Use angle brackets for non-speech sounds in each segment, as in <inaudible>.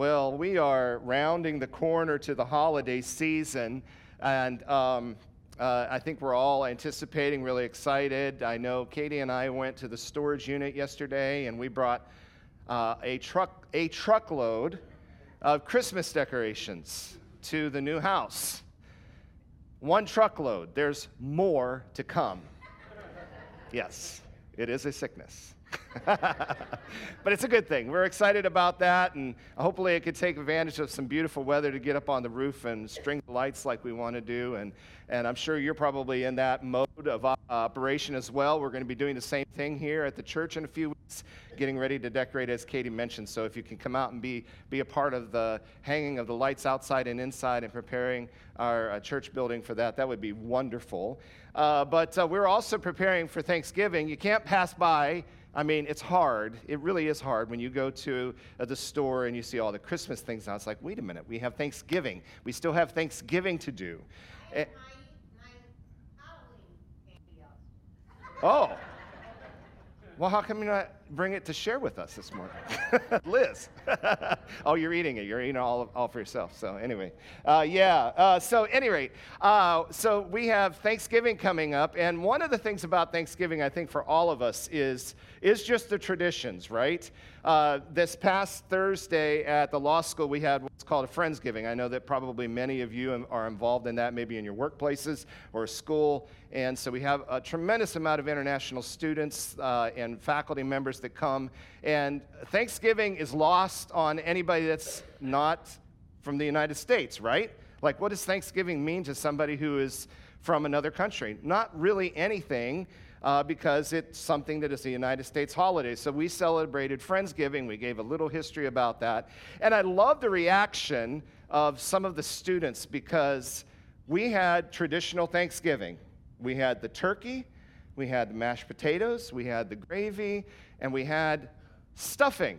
Well, we are rounding the corner to the holiday season, and um, uh, I think we're all anticipating, really excited. I know Katie and I went to the storage unit yesterday, and we brought uh, a truck a truckload of Christmas decorations to the new house. One truckload. There's more to come. yes, it is a sickness. <laughs> but it's a good thing. We're excited about that, and hopefully, it could take advantage of some beautiful weather to get up on the roof and string the lights like we want to do. And, and I'm sure you're probably in that mode of operation as well. We're going to be doing the same thing here at the church in a few weeks, getting ready to decorate, as Katie mentioned. So, if you can come out and be, be a part of the hanging of the lights outside and inside and preparing our uh, church building for that, that would be wonderful. Uh, but uh, we're also preparing for Thanksgiving. You can't pass by I mean, it's hard. It really is hard when you go to uh, the store and you see all the Christmas things now. It's like, wait a minute, we have Thanksgiving. We still have Thanksgiving to do. My, my oh. Well, how come you're not bring it to share with us this morning? <laughs> Liz. <laughs> oh, you're eating it. You're eating all, all for yourself. So, anyway, uh, yeah. Uh, so, any rate, uh, so we have Thanksgiving coming up. And one of the things about Thanksgiving, I think, for all of us is, is just the traditions, right? Uh, this past Thursday at the law school, we had what's called a Friendsgiving. I know that probably many of you are involved in that, maybe in your workplaces or school. And so we have a tremendous amount of international students uh, and faculty members that come. And Thanksgiving is lost on anybody that's not from the United States, right? Like, what does Thanksgiving mean to somebody who is from another country? Not really anything. Uh, because it's something that is a United States holiday. So we celebrated Friendsgiving. We gave a little history about that. And I love the reaction of some of the students because we had traditional Thanksgiving. We had the turkey, we had the mashed potatoes, we had the gravy, and we had stuffing.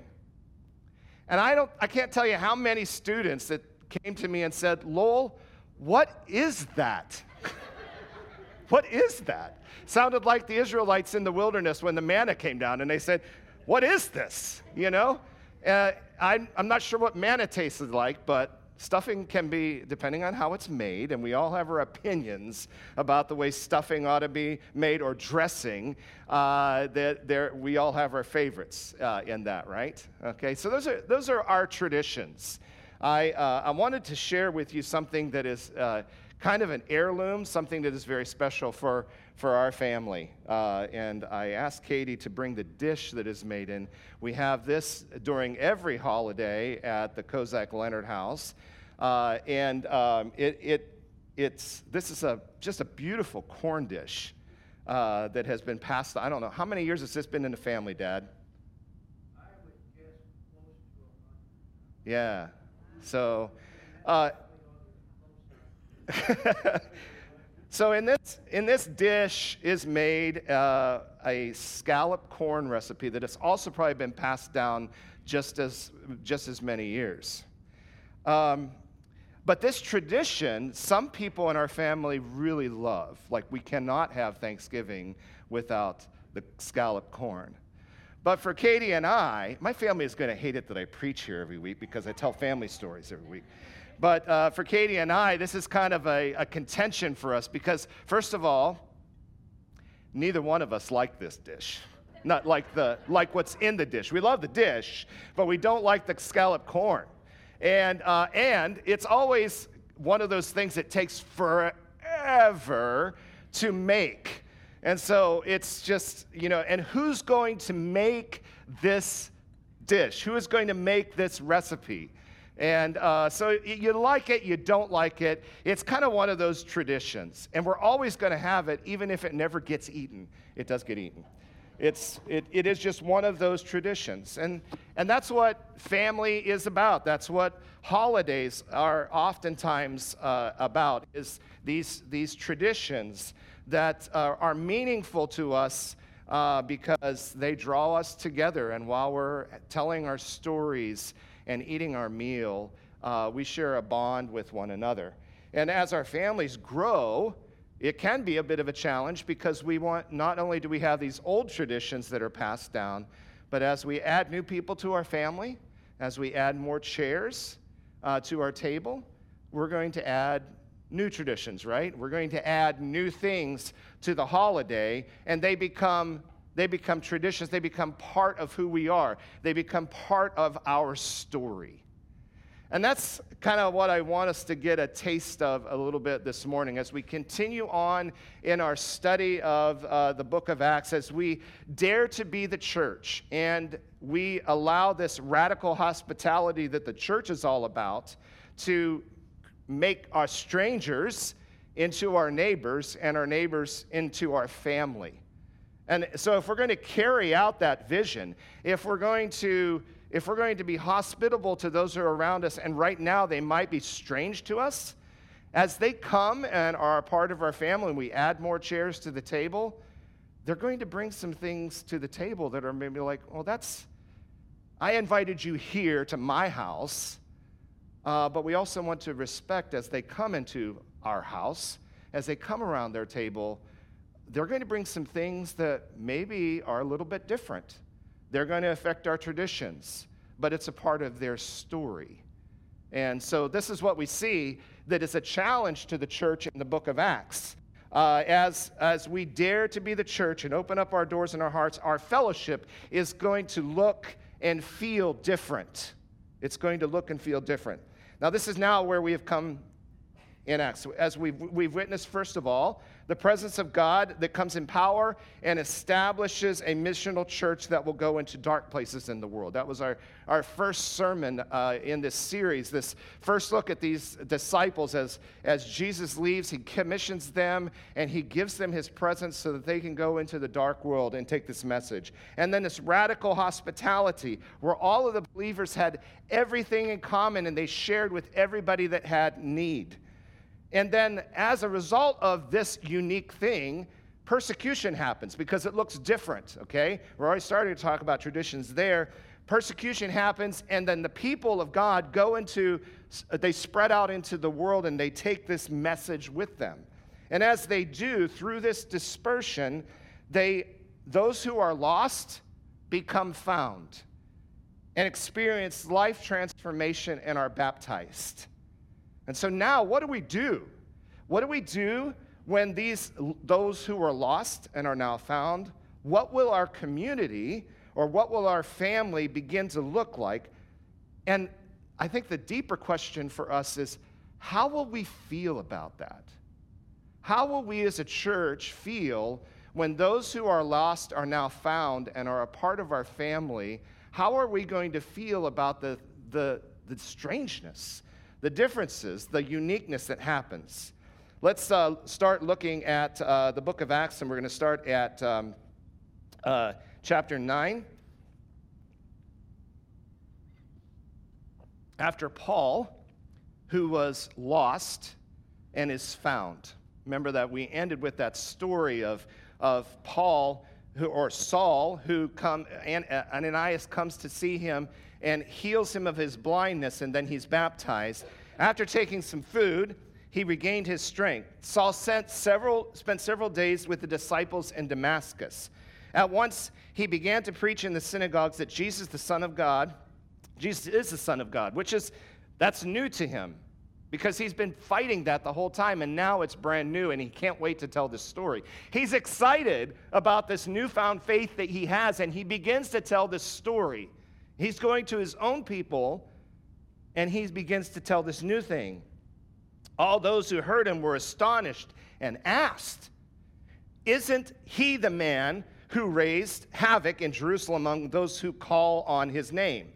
And I, don't, I can't tell you how many students that came to me and said, Lowell, what is that? <laughs> what is that? Sounded like the Israelites in the wilderness when the manna came down and they said, What is this? You know? Uh, I'm, I'm not sure what manna tasted like, but Stuffing can be, depending on how it's made, and we all have our opinions about the way stuffing ought to be made or dressing. Uh, that there, we all have our favorites uh, in that, right? Okay, so those are, those are our traditions. I, uh, I wanted to share with you something that is uh, kind of an heirloom, something that is very special for, for our family. Uh, and I asked Katie to bring the dish that is made in. We have this during every holiday at the Kozak Leonard House. Uh, and um, it, it, it's, this is a, just a beautiful corn dish uh, that has been passed. I don't know. How many years has this been in the family, Dad? Yeah. So, uh, <laughs> <laughs> so in this, in this dish is made uh, a scallop corn recipe that has also probably been passed down just as, just as many years. Um, but this tradition, some people in our family really love. Like, we cannot have Thanksgiving without the scallop corn. But for Katie and I, my family is going to hate it that I preach here every week because I tell family stories every week. But uh, for Katie and I, this is kind of a, a contention for us because, first of all, neither one of us like this dish not like the like what's in the dish. We love the dish, but we don't like the scallop corn. And, uh, and it's always one of those things that takes forever to make. And so it's just, you know, and who's going to make this dish? Who is going to make this recipe? And uh, so you like it, you don't like it. It's kind of one of those traditions. And we're always going to have it, even if it never gets eaten. It does get eaten. It's, it, it is just one of those traditions. And, and that's what family is about. That's what holidays are oftentimes uh, about, is these, these traditions that uh, are meaningful to us uh, because they draw us together. And while we're telling our stories and eating our meal, uh, we share a bond with one another. And as our families grow, it can be a bit of a challenge because we want not only do we have these old traditions that are passed down, but as we add new people to our family, as we add more chairs uh, to our table, we're going to add new traditions, right? We're going to add new things to the holiday, and they become they become traditions. They become part of who we are. They become part of our story. And that's kind of what I want us to get a taste of a little bit this morning as we continue on in our study of uh, the book of Acts, as we dare to be the church and we allow this radical hospitality that the church is all about to make our strangers into our neighbors and our neighbors into our family. And so, if we're going to carry out that vision, if we're going to if we're going to be hospitable to those who are around us, and right now they might be strange to us, as they come and are a part of our family and we add more chairs to the table, they're going to bring some things to the table that are maybe like, well, that's, I invited you here to my house, uh, but we also want to respect as they come into our house, as they come around their table, they're going to bring some things that maybe are a little bit different. They're going to affect our traditions, but it's a part of their story. And so, this is what we see that is a challenge to the church in the book of Acts. Uh, as, as we dare to be the church and open up our doors and our hearts, our fellowship is going to look and feel different. It's going to look and feel different. Now, this is now where we have come in Acts. As we've, we've witnessed, first of all, the presence of God that comes in power and establishes a missional church that will go into dark places in the world. That was our, our first sermon uh, in this series, this first look at these disciples as, as Jesus leaves, he commissions them and he gives them his presence so that they can go into the dark world and take this message. And then this radical hospitality where all of the believers had everything in common and they shared with everybody that had need. And then, as a result of this unique thing, persecution happens because it looks different, okay? We're already starting to talk about traditions there. Persecution happens, and then the people of God go into, they spread out into the world and they take this message with them. And as they do, through this dispersion, they, those who are lost become found and experience life transformation and are baptized. And so now, what do we do? What do we do when these, those who were lost and are now found? What will our community or what will our family begin to look like? And I think the deeper question for us is how will we feel about that? How will we as a church feel when those who are lost are now found and are a part of our family? How are we going to feel about the, the, the strangeness the differences, the uniqueness that happens. Let's uh, start looking at uh, the book of Acts, and we're going to start at um, uh, chapter 9. After Paul, who was lost and is found. Remember that we ended with that story of, of Paul who, or Saul, who come, and Ananias comes to see him and heals him of his blindness, and then he's baptized. After taking some food, he regained his strength. Saul several, spent several days with the disciples in Damascus. At once, he began to preach in the synagogues that Jesus, the Son of God, Jesus is the Son of God, which is, that's new to him because he's been fighting that the whole time and now it's brand new and he can't wait to tell this story. He's excited about this newfound faith that he has and he begins to tell this story. He's going to his own people and he begins to tell this new thing. All those who heard him were astonished and asked, Isn't he the man who raised havoc in Jerusalem among those who call on his name?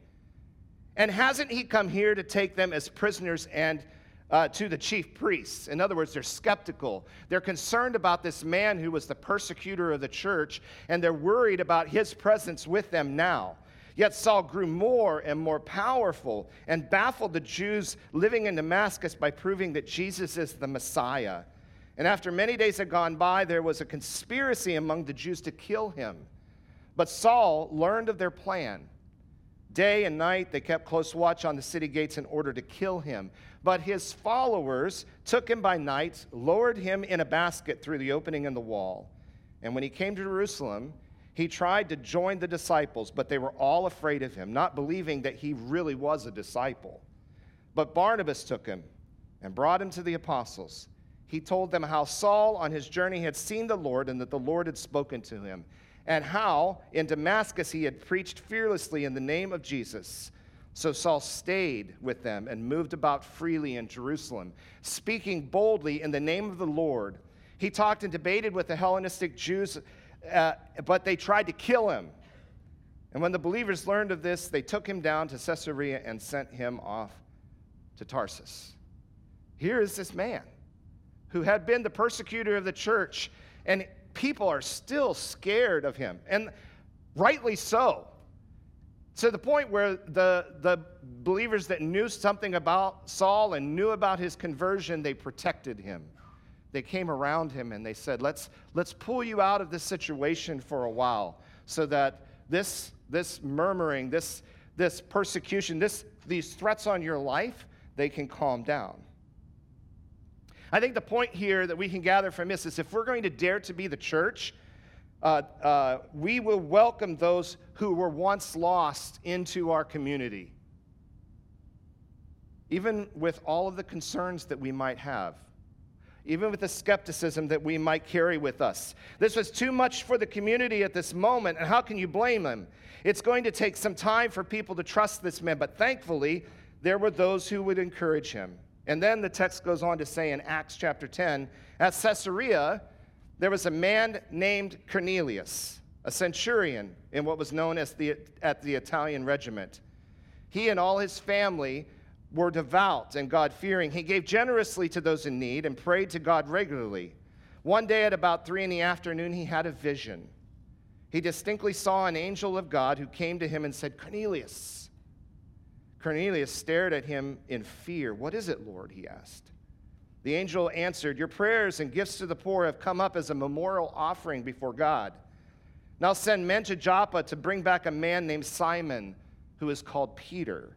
And hasn't he come here to take them as prisoners and uh, to the chief priests. In other words, they're skeptical. They're concerned about this man who was the persecutor of the church, and they're worried about his presence with them now. Yet Saul grew more and more powerful and baffled the Jews living in Damascus by proving that Jesus is the Messiah. And after many days had gone by, there was a conspiracy among the Jews to kill him. But Saul learned of their plan. Day and night they kept close watch on the city gates in order to kill him. But his followers took him by night, lowered him in a basket through the opening in the wall. And when he came to Jerusalem, he tried to join the disciples, but they were all afraid of him, not believing that he really was a disciple. But Barnabas took him and brought him to the apostles. He told them how Saul on his journey had seen the Lord and that the Lord had spoken to him, and how in Damascus he had preached fearlessly in the name of Jesus. So Saul stayed with them and moved about freely in Jerusalem, speaking boldly in the name of the Lord. He talked and debated with the Hellenistic Jews uh, but they tried to kill him. And when the believers learned of this, they took him down to Caesarea and sent him off to Tarsus. Here is this man who had been the persecutor of the church, and people are still scared of him, and rightly so. To the point where the, the believers that knew something about Saul and knew about his conversion, they protected him they came around him and they said, let's, let's pull you out of this situation for a while so that this, this murmuring, this, this persecution, this, these threats on your life, they can calm down. I think the point here that we can gather from this is if we're going to dare to be the church, uh, uh, we will welcome those who were once lost into our community, even with all of the concerns that we might have even with the skepticism that we might carry with us. This was too much for the community at this moment, and how can you blame them? It's going to take some time for people to trust this man, but thankfully, there were those who would encourage him. And then the text goes on to say in Acts chapter 10 at Caesarea, there was a man named Cornelius, a centurion in what was known as the, at the Italian regiment. He and all his family were devout and God fearing. He gave generously to those in need and prayed to God regularly. One day at about three in the afternoon, he had a vision. He distinctly saw an angel of God who came to him and said, Cornelius. Cornelius stared at him in fear. What is it, Lord? he asked. The angel answered, Your prayers and gifts to the poor have come up as a memorial offering before God. Now send men to Joppa to bring back a man named Simon, who is called Peter.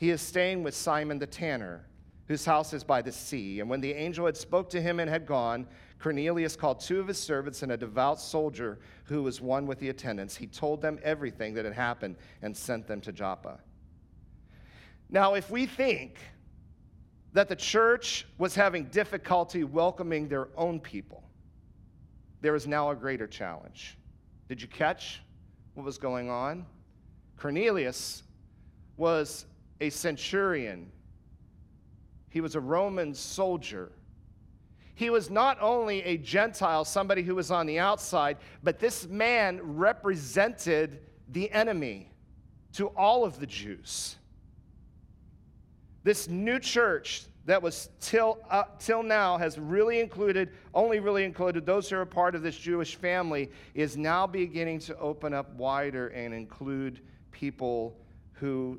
He is staying with Simon the tanner, whose house is by the sea. And when the angel had spoke to him and had gone, Cornelius called two of his servants and a devout soldier who was one with the attendants. He told them everything that had happened and sent them to Joppa. Now, if we think that the church was having difficulty welcoming their own people, there is now a greater challenge. Did you catch what was going on? Cornelius was a centurion, he was a Roman soldier. He was not only a Gentile, somebody who was on the outside, but this man represented the enemy to all of the Jews. This new church that was till, uh, till now has really included, only really included those who are part of this Jewish family, is now beginning to open up wider and include people who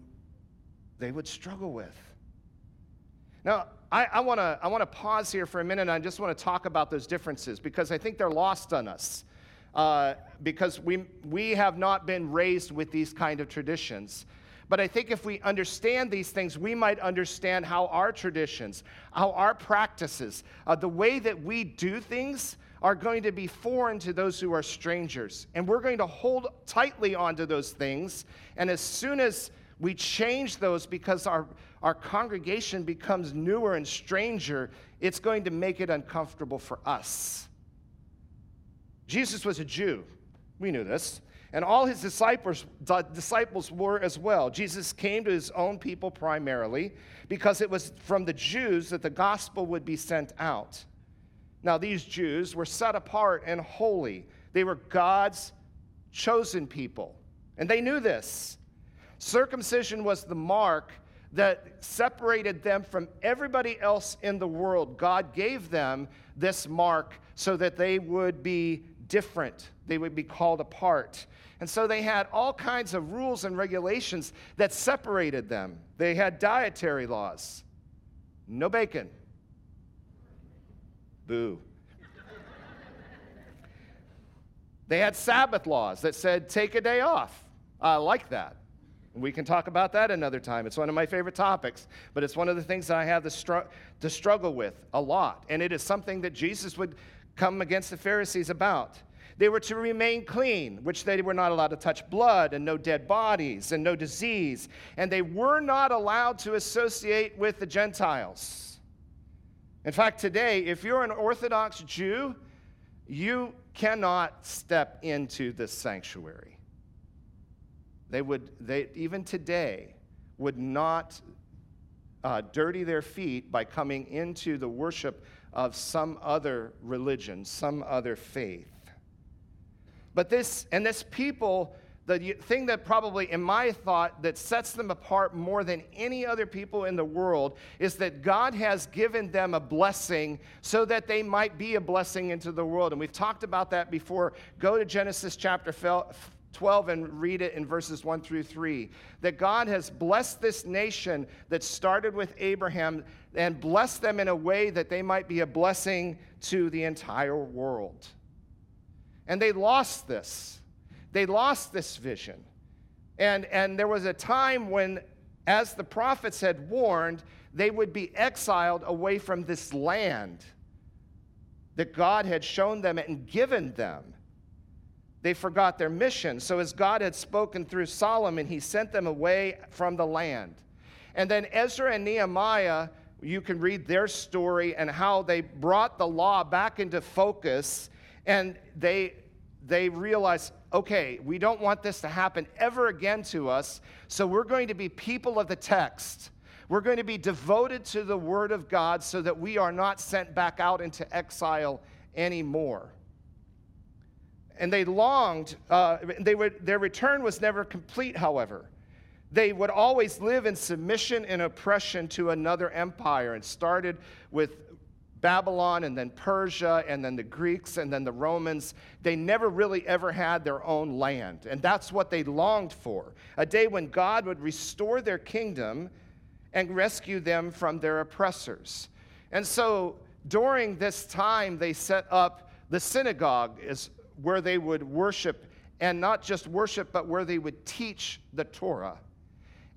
they would struggle with. Now, I, I want to I wanna pause here for a minute and I just want to talk about those differences because I think they're lost on us. Uh, because we, we have not been raised with these kind of traditions. But I think if we understand these things, we might understand how our traditions, how our practices, uh, the way that we do things are going to be foreign to those who are strangers. And we're going to hold tightly onto those things. And as soon as we change those because our, our congregation becomes newer and stranger, it's going to make it uncomfortable for us. Jesus was a Jew. We knew this. And all his disciples, disciples were as well. Jesus came to his own people primarily because it was from the Jews that the gospel would be sent out. Now, these Jews were set apart and holy, they were God's chosen people. And they knew this. Circumcision was the mark that separated them from everybody else in the world. God gave them this mark so that they would be different, they would be called apart. And so they had all kinds of rules and regulations that separated them. They had dietary laws no bacon. Boo. they had Sabbath laws that said take a day off. I like that. We can talk about that another time. It's one of my favorite topics, but it's one of the things that I have to, str- to struggle with a lot. And it is something that Jesus would come against the Pharisees about. They were to remain clean, which they were not allowed to touch blood and no dead bodies and no disease. And they were not allowed to associate with the Gentiles. In fact, today, if you're an Orthodox Jew, you cannot step into this sanctuary. They would, they, even today, would not uh, dirty their feet by coming into the worship of some other religion, some other faith. But this, and this people, the thing that probably, in my thought, that sets them apart more than any other people in the world is that God has given them a blessing so that they might be a blessing into the world. And we've talked about that before. Go to Genesis chapter 12 and read it in verses 1 through 3. That God has blessed this nation that started with Abraham and blessed them in a way that they might be a blessing to the entire world. And they lost this. They lost this vision. And, and there was a time when, as the prophets had warned, they would be exiled away from this land that God had shown them and given them. They forgot their mission. So, as God had spoken through Solomon, he sent them away from the land. And then Ezra and Nehemiah, you can read their story and how they brought the law back into focus and they, they realized, okay, we don't want this to happen ever again to us, so we're going to be people of the text. We're going to be devoted to the Word of God so that we are not sent back out into exile anymore and they longed. Uh, they would, their return was never complete, however. They would always live in submission and oppression to another empire and started with Babylon and then Persia and then the Greeks and then the Romans. They never really ever had their own land. And that's what they longed for a day when God would restore their kingdom and rescue them from their oppressors. And so during this time, they set up the synagogue, is where they would worship, and not just worship, but where they would teach the Torah.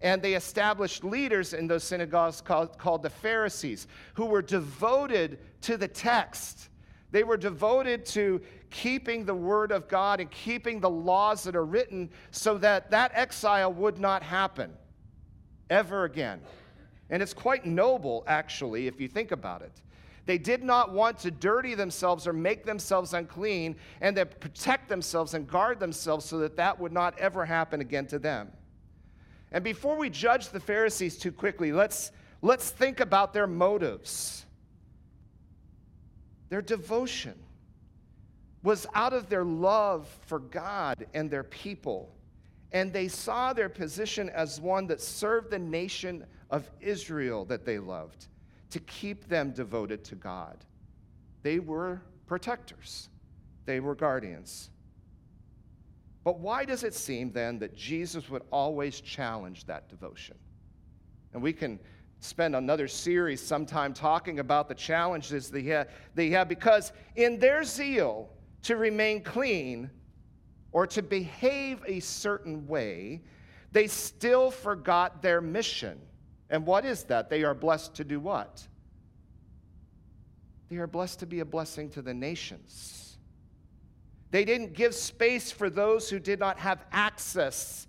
And they established leaders in those synagogues called, called the Pharisees, who were devoted to the text. They were devoted to keeping the word of God and keeping the laws that are written so that that exile would not happen ever again. And it's quite noble, actually, if you think about it. They did not want to dirty themselves or make themselves unclean and to protect themselves and guard themselves so that that would not ever happen again to them. And before we judge the Pharisees too quickly, let's, let's think about their motives. Their devotion was out of their love for God and their people. And they saw their position as one that served the nation of Israel that they loved to keep them devoted to God. They were protectors, they were guardians. But why does it seem then that Jesus would always challenge that devotion? And we can spend another series sometime talking about the challenges they have, they have because in their zeal to remain clean or to behave a certain way, they still forgot their mission. And what is that? They are blessed to do what? They are blessed to be a blessing to the nations. They didn't give space for those who did not have access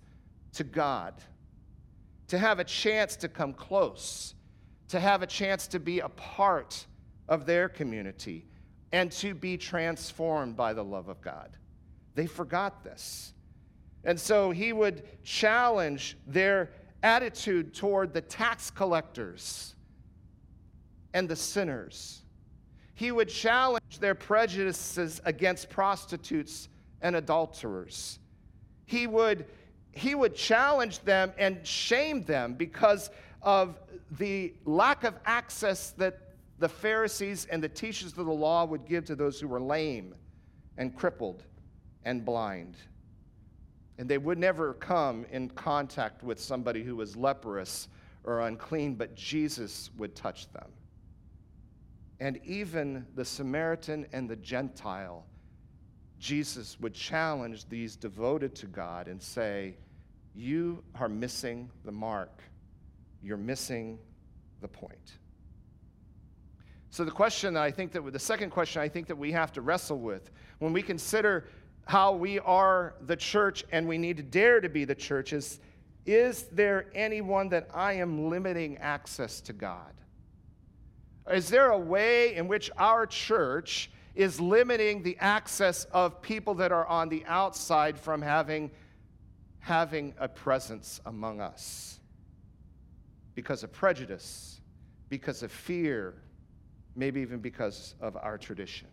to God, to have a chance to come close, to have a chance to be a part of their community, and to be transformed by the love of God. They forgot this. And so he would challenge their attitude toward the tax collectors and the sinners. He would challenge their prejudices against prostitutes and adulterers. He would, he would challenge them and shame them because of the lack of access that the Pharisees and the teachers of the law would give to those who were lame and crippled and blind. And they would never come in contact with somebody who was leprous or unclean, but Jesus would touch them. And even the Samaritan and the Gentile, Jesus would challenge these devoted to God and say, You are missing the mark. You're missing the point. So, the question that I think that the second question I think that we have to wrestle with when we consider how we are the church and we need to dare to be the church is is there anyone that I am limiting access to God? Is there a way in which our church is limiting the access of people that are on the outside from having, having a presence among us? Because of prejudice, because of fear, maybe even because of our tradition.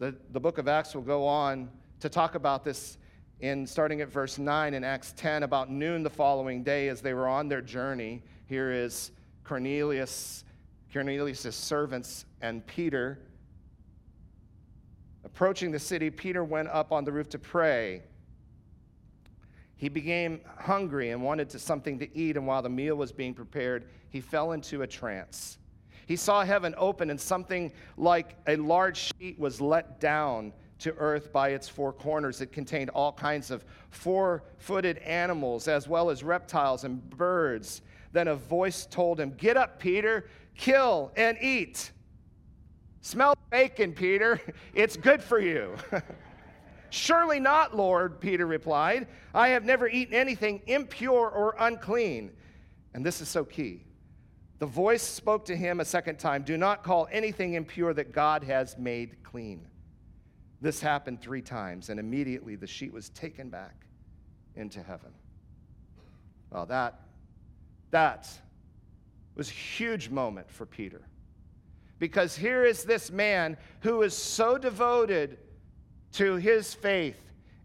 The, the book of Acts will go on to talk about this in starting at verse 9 in Acts 10 about noon the following day as they were on their journey. Here is Cornelius, Cornelius' servants and Peter. Approaching the city, Peter went up on the roof to pray. He became hungry and wanted to, something to eat, and while the meal was being prepared, he fell into a trance. He saw heaven open, and something like a large sheet was let down to earth by its four corners. It contained all kinds of four footed animals, as well as reptiles and birds. Then a voice told him, Get up, Peter, kill and eat. Smell bacon, Peter. <laughs> It's good for you. <laughs> Surely not, Lord, Peter replied. I have never eaten anything impure or unclean. And this is so key. The voice spoke to him a second time Do not call anything impure that God has made clean. This happened three times, and immediately the sheet was taken back into heaven. Well, that, that was a huge moment for Peter. Because here is this man who is so devoted to his faith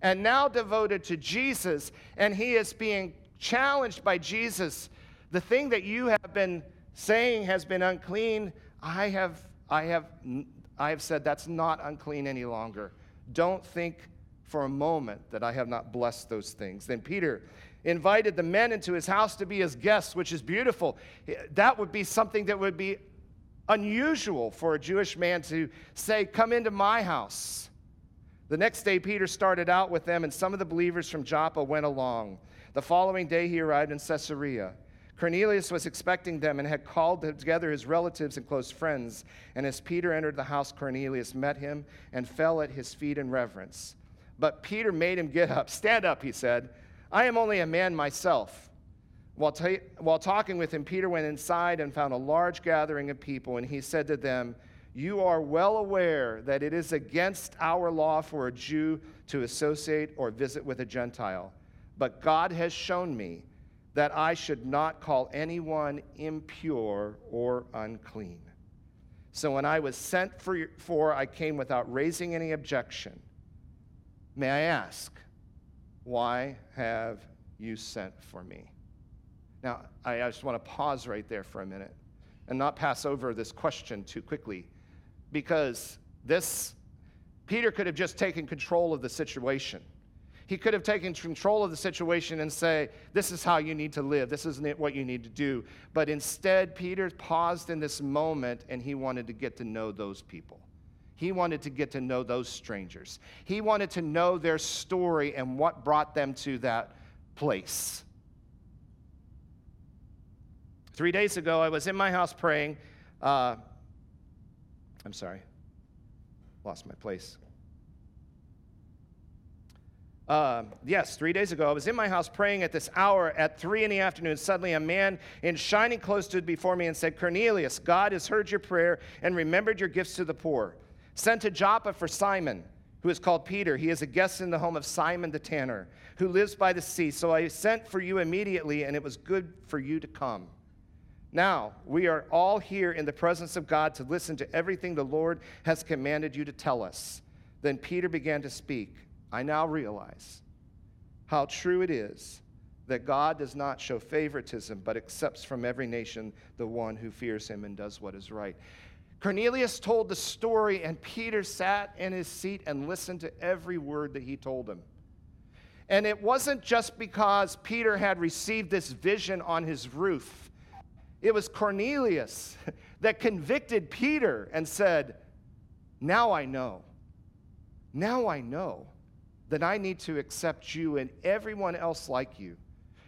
and now devoted to Jesus, and he is being challenged by Jesus. The thing that you have been saying has been unclean, I have, I have I have said that's not unclean any longer. Don't think for a moment that I have not blessed those things. Then Peter invited the men into his house to be his guests, which is beautiful. Eh, that would be something that would be unusual for a Jewish man to say, Come into my house. The next day, Peter started out with them, and some of the believers from Joppa went along. The following day, he arrived in Caesarea. Cornelius was expecting them and had called together his relatives and close friends. And as Peter entered the house, Cornelius met him and fell at his feet in reverence. But Peter made him get up. Stand up, he said. I am only a man myself. While, ta- while talking with him, Peter went inside and found a large gathering of people, and he said to them, You are well aware that it is against our law for a Jew to associate or visit with a Gentile. But God has shown me that I should not call anyone impure or unclean. So when I was sent for, for, I came without raising any objection. May I ask, why have you sent for me? Now, I just want to pause right there for a minute and not pass over this question too quickly because this, Peter could have just taken control of the situation. He could have taken control of the situation and say, This is how you need to live. This isn't what you need to do. But instead, Peter paused in this moment and he wanted to get to know those people. He wanted to get to know those strangers. He wanted to know their story and what brought them to that place. Three days ago, I was in my house praying. Uh, I'm sorry, lost my place. Uh, yes, three days ago, I was in my house praying at this hour at three in the afternoon. Suddenly, a man in shining clothes stood before me and said, Cornelius, God has heard your prayer and remembered your gifts to the poor. Send to Joppa for Simon, who is called Peter. He is a guest in the home of Simon the tanner, who lives by the sea. So I sent for you immediately, and it was good for you to come. Now, we are all here in the presence of God to listen to everything the Lord has commanded you to tell us. Then Peter began to speak. I now realize how true it is that God does not show favoritism, but accepts from every nation the one who fears him and does what is right. Cornelius told the story, and Peter sat in his seat and listened to every word that he told him. And it wasn't just because Peter had received this vision on his roof, it was Cornelius <laughs> that convicted Peter and said, Now I know. Now I know then I need to accept you and everyone else like you.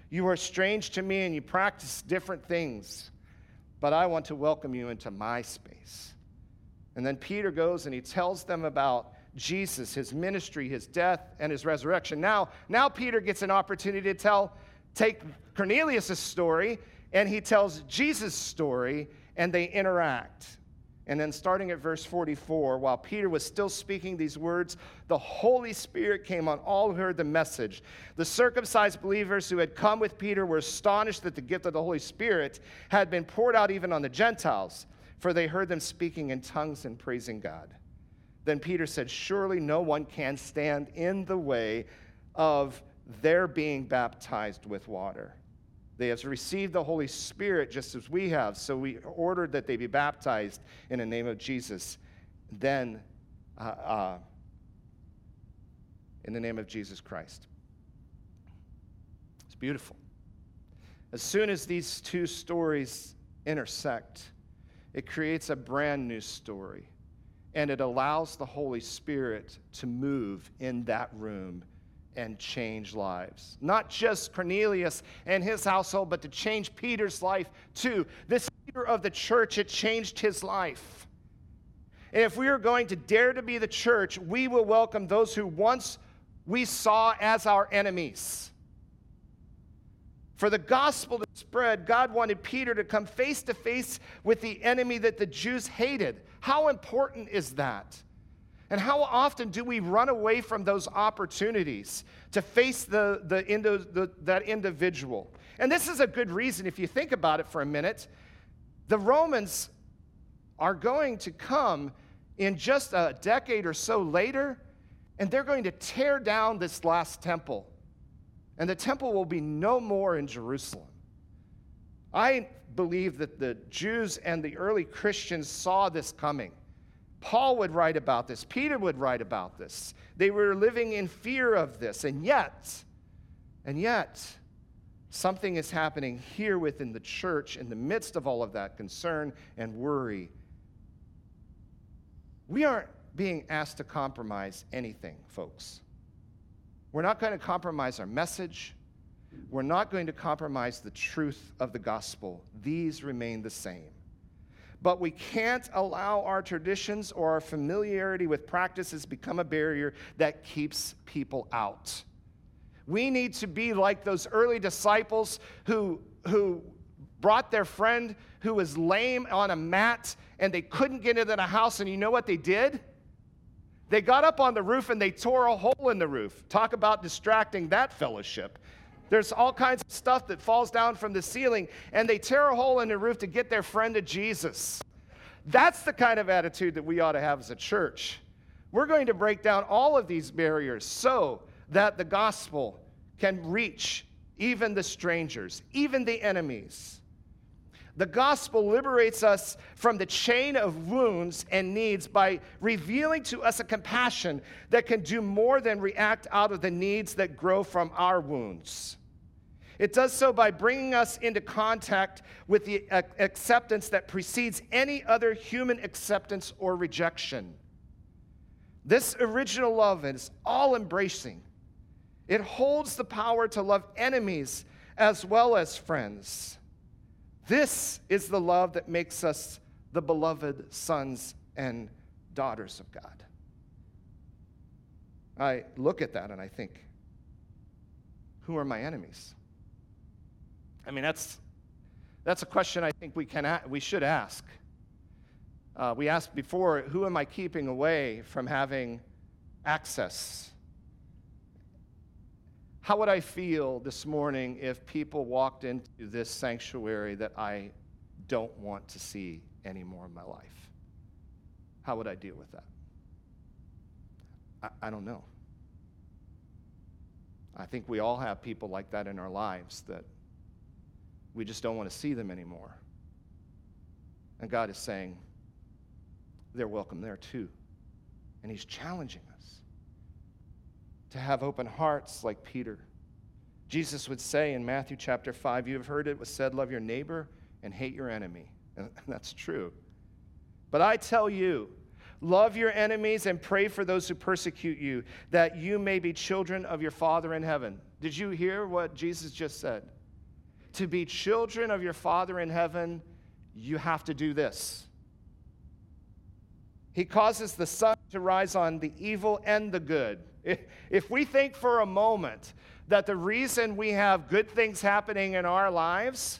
You are strange to me and you practice different things, but I want to welcome you into my space. And then Peter goes and he tells them about Jesus, his ministry, his death, and his resurrection. Now, now Peter gets an opportunity to tell, take Cornelius' story, and he tells Jesus' story, and they interact. And then, starting at verse 44, while Peter was still speaking these words, the Holy Spirit came on all who heard the message. The circumcised believers who had come with Peter were astonished that the gift of the Holy Spirit had been poured out even on the Gentiles, for they heard them speaking in tongues and praising God. Then Peter said, Surely no one can stand in the way of their being baptized with water. They have received the Holy Spirit just as we have. So we ordered that they be baptized in the name of Jesus. Then, uh, uh, in the name of Jesus Christ. It's beautiful. As soon as these two stories intersect, it creates a brand new story. And it allows the Holy Spirit to move in that room and change lives. Not just Cornelius and his household, but to change Peter's life too. This leader of the church, it changed his life. And if we are going to dare to be the church, we will welcome those who once we saw as our enemies. For the gospel to spread, God wanted Peter to come face to face with the enemy that the Jews hated. How important is that? And how often do we run away from those opportunities to face the, the, the, that individual? And this is a good reason, if you think about it for a minute. The Romans are going to come in just a decade or so later, and they're going to tear down this last temple. And the temple will be no more in Jerusalem. I believe that the Jews and the early Christians saw this coming. Paul would write about this, Peter would write about this. They were living in fear of this. And yet, and yet, something is happening here within the church in the midst of all of that concern and worry. We aren't being asked to compromise anything, folks. We're not going to compromise our message. We're not going to compromise the truth of the gospel. These remain the same but we can't allow our traditions or our familiarity with practices become a barrier that keeps people out. We need to be like those early disciples who, who brought their friend who was lame on a mat and they couldn't get into the house, and you know what they did? They got up on the roof and they tore a hole in the roof. Talk about distracting that fellowship. There's all kinds of stuff that falls down from the ceiling, and they tear a hole in the roof to get their friend to Jesus. That's the kind of attitude that we ought to have as a church. We're going to break down all of these barriers so that the gospel can reach even the strangers, even the enemies. The gospel liberates us from the chain of wounds and needs by revealing to us a compassion that can do more than react out of the needs that grow from our wounds. It does so by bringing us into contact with the acceptance that precedes any other human acceptance or rejection. This original love is all embracing. It holds the power to love enemies as well as friends. This is the love that makes us the beloved sons and daughters of God. I look at that and I think, who are my enemies? I mean, that's, that's a question I think we, can, we should ask. Uh, we asked before, who am I keeping away from having access? How would I feel this morning if people walked into this sanctuary that I don't want to see anymore in my life? How would I deal with that? I, I don't know. I think we all have people like that in our lives that we just don't want to see them anymore. And God is saying, they're welcome there too. And He's challenging us to have open hearts like Peter. Jesus would say in Matthew chapter 5, You have heard it was said, Love your neighbor and hate your enemy. And <laughs> that's true. But I tell you, love your enemies and pray for those who persecute you, that you may be children of your Father in heaven. Did you hear what Jesus just said? to be children of your Father in heaven, you have to do this. He causes the sun to rise on the evil and the good. <laughs> If we think for a moment that the reason we have good things happening in our lives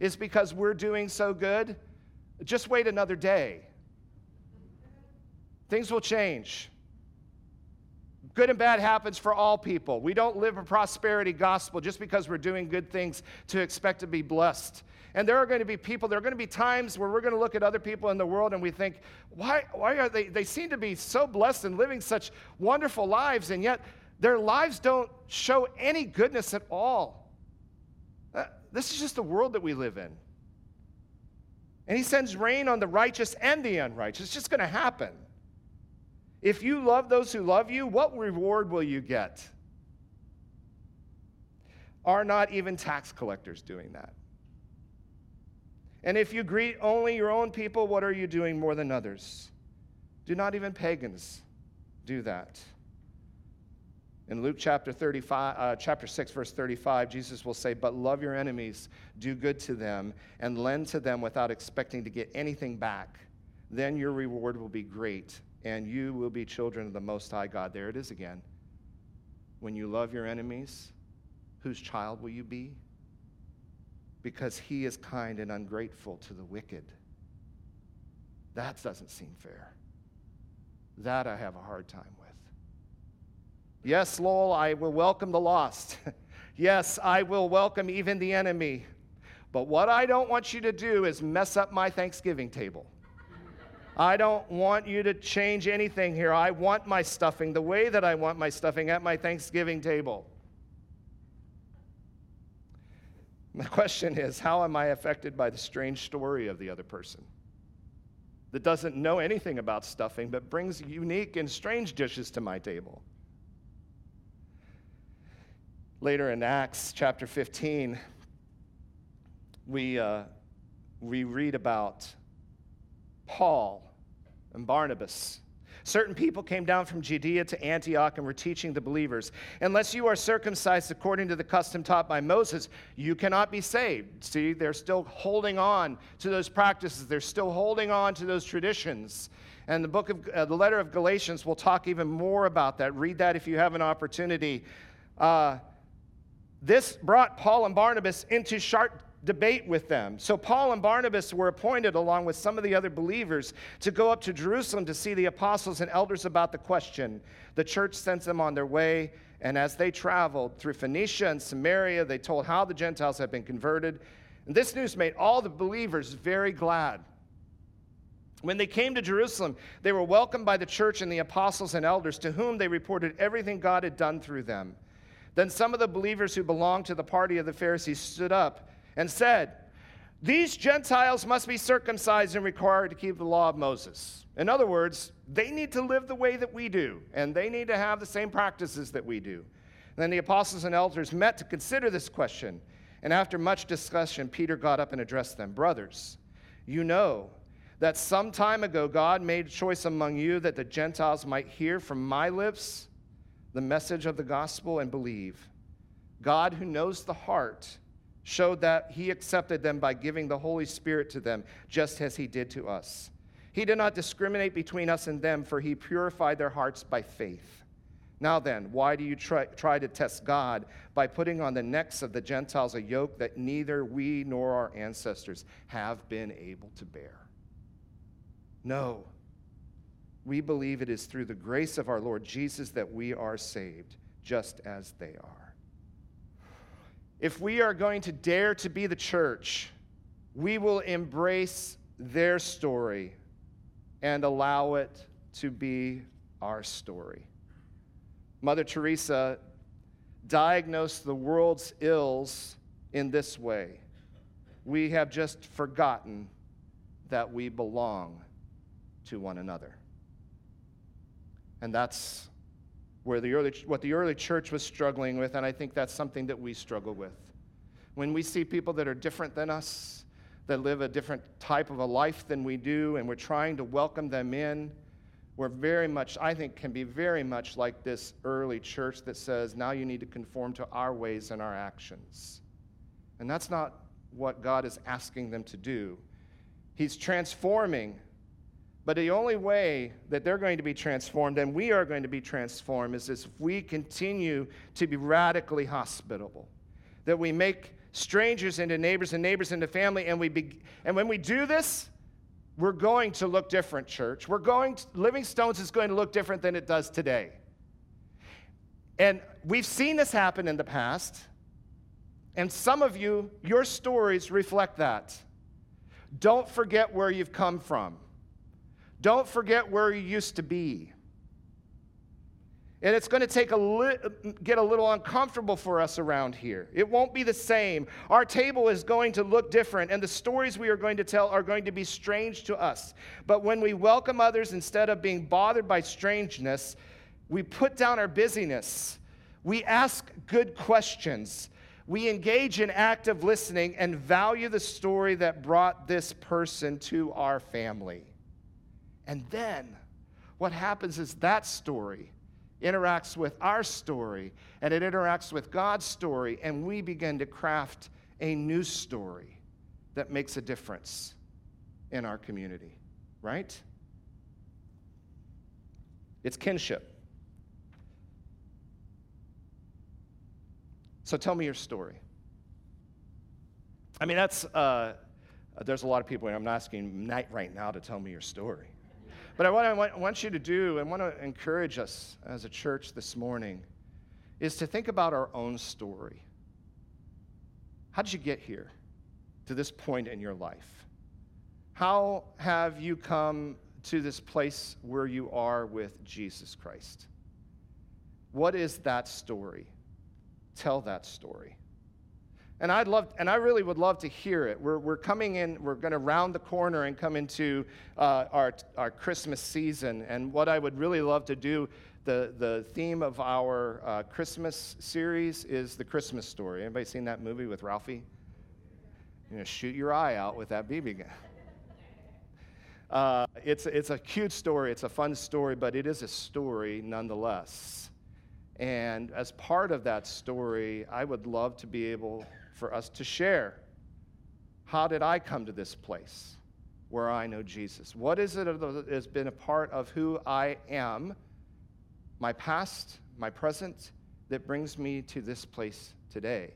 is because we're doing so good, just wait another day. Things will change. Good and bad happens for all people. We don't live a prosperity gospel just because we're doing good things to expect to be blessed. And there are going to be people, there are going to be times where we're going to look at other people in the world and we think, why, why are they, they seem to be so blessed and living such wonderful lives, and yet their lives don't show any goodness at all. Uh, this is just the world that we live in. And he sends rain on the righteous and the unrighteous. It's just going to happen. If you love those who love you, what reward will you get? Are not even tax collectors doing that? And if you greet only your own people, what are you doing more than others? Do not even pagans do that? In Luke chapter 35, uh, chapter 6, verse 35, Jesus will say, But love your enemies, do good to them, and lend to them without expecting to get anything back. Then your reward will be great, and you will be children of the Most High God. There it is again. When you love your enemies, whose child will you be? Because he is kind and ungrateful to the wicked. That doesn't seem fair. That I have a hard time with. Yes, Lord, I will welcome the lost. <laughs> yes, I will welcome even the enemy. But what I don't want you to do is mess up my Thanksgiving table. I don't want you to change anything here. I want my stuffing the way that I want my stuffing at my Thanksgiving table. My <laughs> question is how am I affected by the strange story of the other person that doesn't know anything about stuffing but brings unique and strange dishes to my table? Later in Acts chapter 15, we, uh, we read about Paul and Barnabas. Certain people came down from Judea to Antioch and were teaching the believers Unless you are circumcised according to the custom taught by Moses, you cannot be saved. See, they're still holding on to those practices, they're still holding on to those traditions. And the book of uh, the letter of Galatians will talk even more about that. Read that if you have an opportunity. Uh, this brought Paul and Barnabas into sharp debate with them. So Paul and Barnabas were appointed, along with some of the other believers, to go up to Jerusalem to see the apostles and elders about the question. The church sent them on their way, and as they traveled through Phoenicia and Samaria, they told how the Gentiles had been converted. And this news made all the believers very glad. When they came to Jerusalem, they were welcomed by the church and the apostles and elders, to whom they reported everything God had done through them. Then some of the believers who belonged to the party of the Pharisees stood up and said, These Gentiles must be circumcised and required to keep the law of Moses. In other words, they need to live the way that we do, and they need to have the same practices that we do. And then the apostles and elders met to consider this question. And after much discussion, Peter got up and addressed them Brothers, you know that some time ago God made choice among you that the Gentiles might hear from my lips the message of the gospel and believe. God, who knows the heart, showed that he accepted them by giving the Holy Spirit to them, just as he did to us. He did not discriminate between us and them, for he purified their hearts by faith. Now then, why do you try, try to test God by putting on the necks of the Gentiles a yoke that neither we nor our ancestors have been able to bear? No. We believe it is through the grace of our Lord Jesus that we are saved, just as they are. If we are going to dare to be the church, we will embrace their story and allow it to be our story. Mother Teresa diagnosed the world's ills in this way we have just forgotten that we belong to one another. And that's where the early, what the early church was struggling with, and I think that's something that we struggle with. When we see people that are different than us, that live a different type of a life than we do, and we're trying to welcome them in, we're very much, I think, can be very much like this early church that says, now you need to conform to our ways and our actions. And that's not what God is asking them to do. He's transforming But the only way that they're going to be transformed and we are going to be transformed is if we continue to be radically hospitable. That we make strangers into neighbors and neighbors into family. And, we be, and when we do this, we're going to look different, church. We're going to, Living Stones is going to look different than it does today. And we've seen this happen in the past. And some of you, your stories reflect that. Don't forget where you've come from. Don't forget where you used to be. And it's going to take a li- get a little uncomfortable for us around here. It won't be the same. Our table is going to look different, and the stories we are going to tell are going to be strange to us. But when we welcome others instead of being bothered by strangeness, we put down our busyness. We ask good questions. We engage in active listening and value the story that brought this person to our family. And then what happens is that story interacts with our story and it interacts with God's story, and we begin to craft a new story that makes a difference in our community, right? It's kinship. So tell me your story. I mean, that's, uh, there's a lot of people, and I'm not asking right now to tell me your story. But what I want you to do and want to encourage us as a church this morning is to think about our own story. How did you get here to this point in your life? How have you come to this place where you are with Jesus Christ? What is that story? Tell that story. And I'd love, and I really would love to hear it. We're, we're coming in, we're going to round the corner and come into uh, our, our Christmas season. And what I would really love to do, the, the theme of our uh, Christmas series is the Christmas story. Anybody seen that movie with Ralphie? You know, shoot your eye out with that BB gun. Uh, it's, it's a cute story, it's a fun story, but it is a story nonetheless. And as part of that story, I would love to be able for us to share. How did I come to this place where I know Jesus? What is it that has been a part of who I am, my past, my present, that brings me to this place today?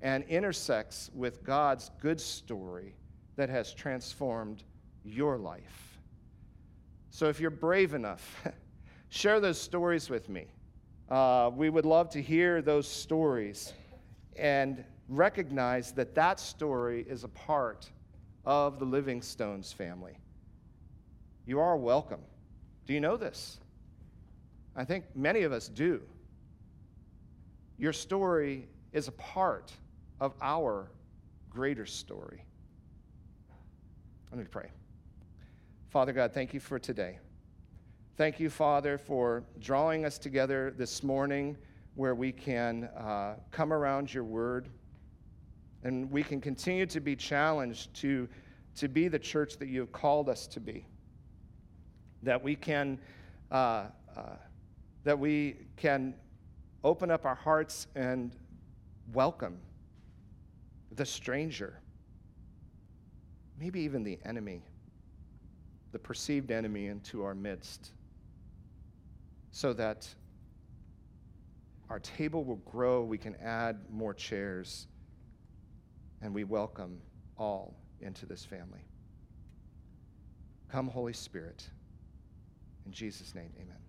And intersects with God's good story that has transformed your life. So if you're brave enough, <laughs> share those stories with me. Uh, we would love to hear those stories. And recognize that that story is a part of the Livingstones family. You are welcome. Do you know this? I think many of us do. Your story is a part of our greater story. Let me pray. Father God, thank you for today. Thank you, Father, for drawing us together this morning where we can uh, come around your word and we can continue to be challenged to, to be the church that you have called us to be. That we can, uh, uh, that we can open up our hearts and welcome the stranger, maybe even the enemy, the perceived enemy, into our midst, so that our table will grow, we can add more chairs and we welcome all into this family. Come, Holy Spirit. In Jesus' name, amen.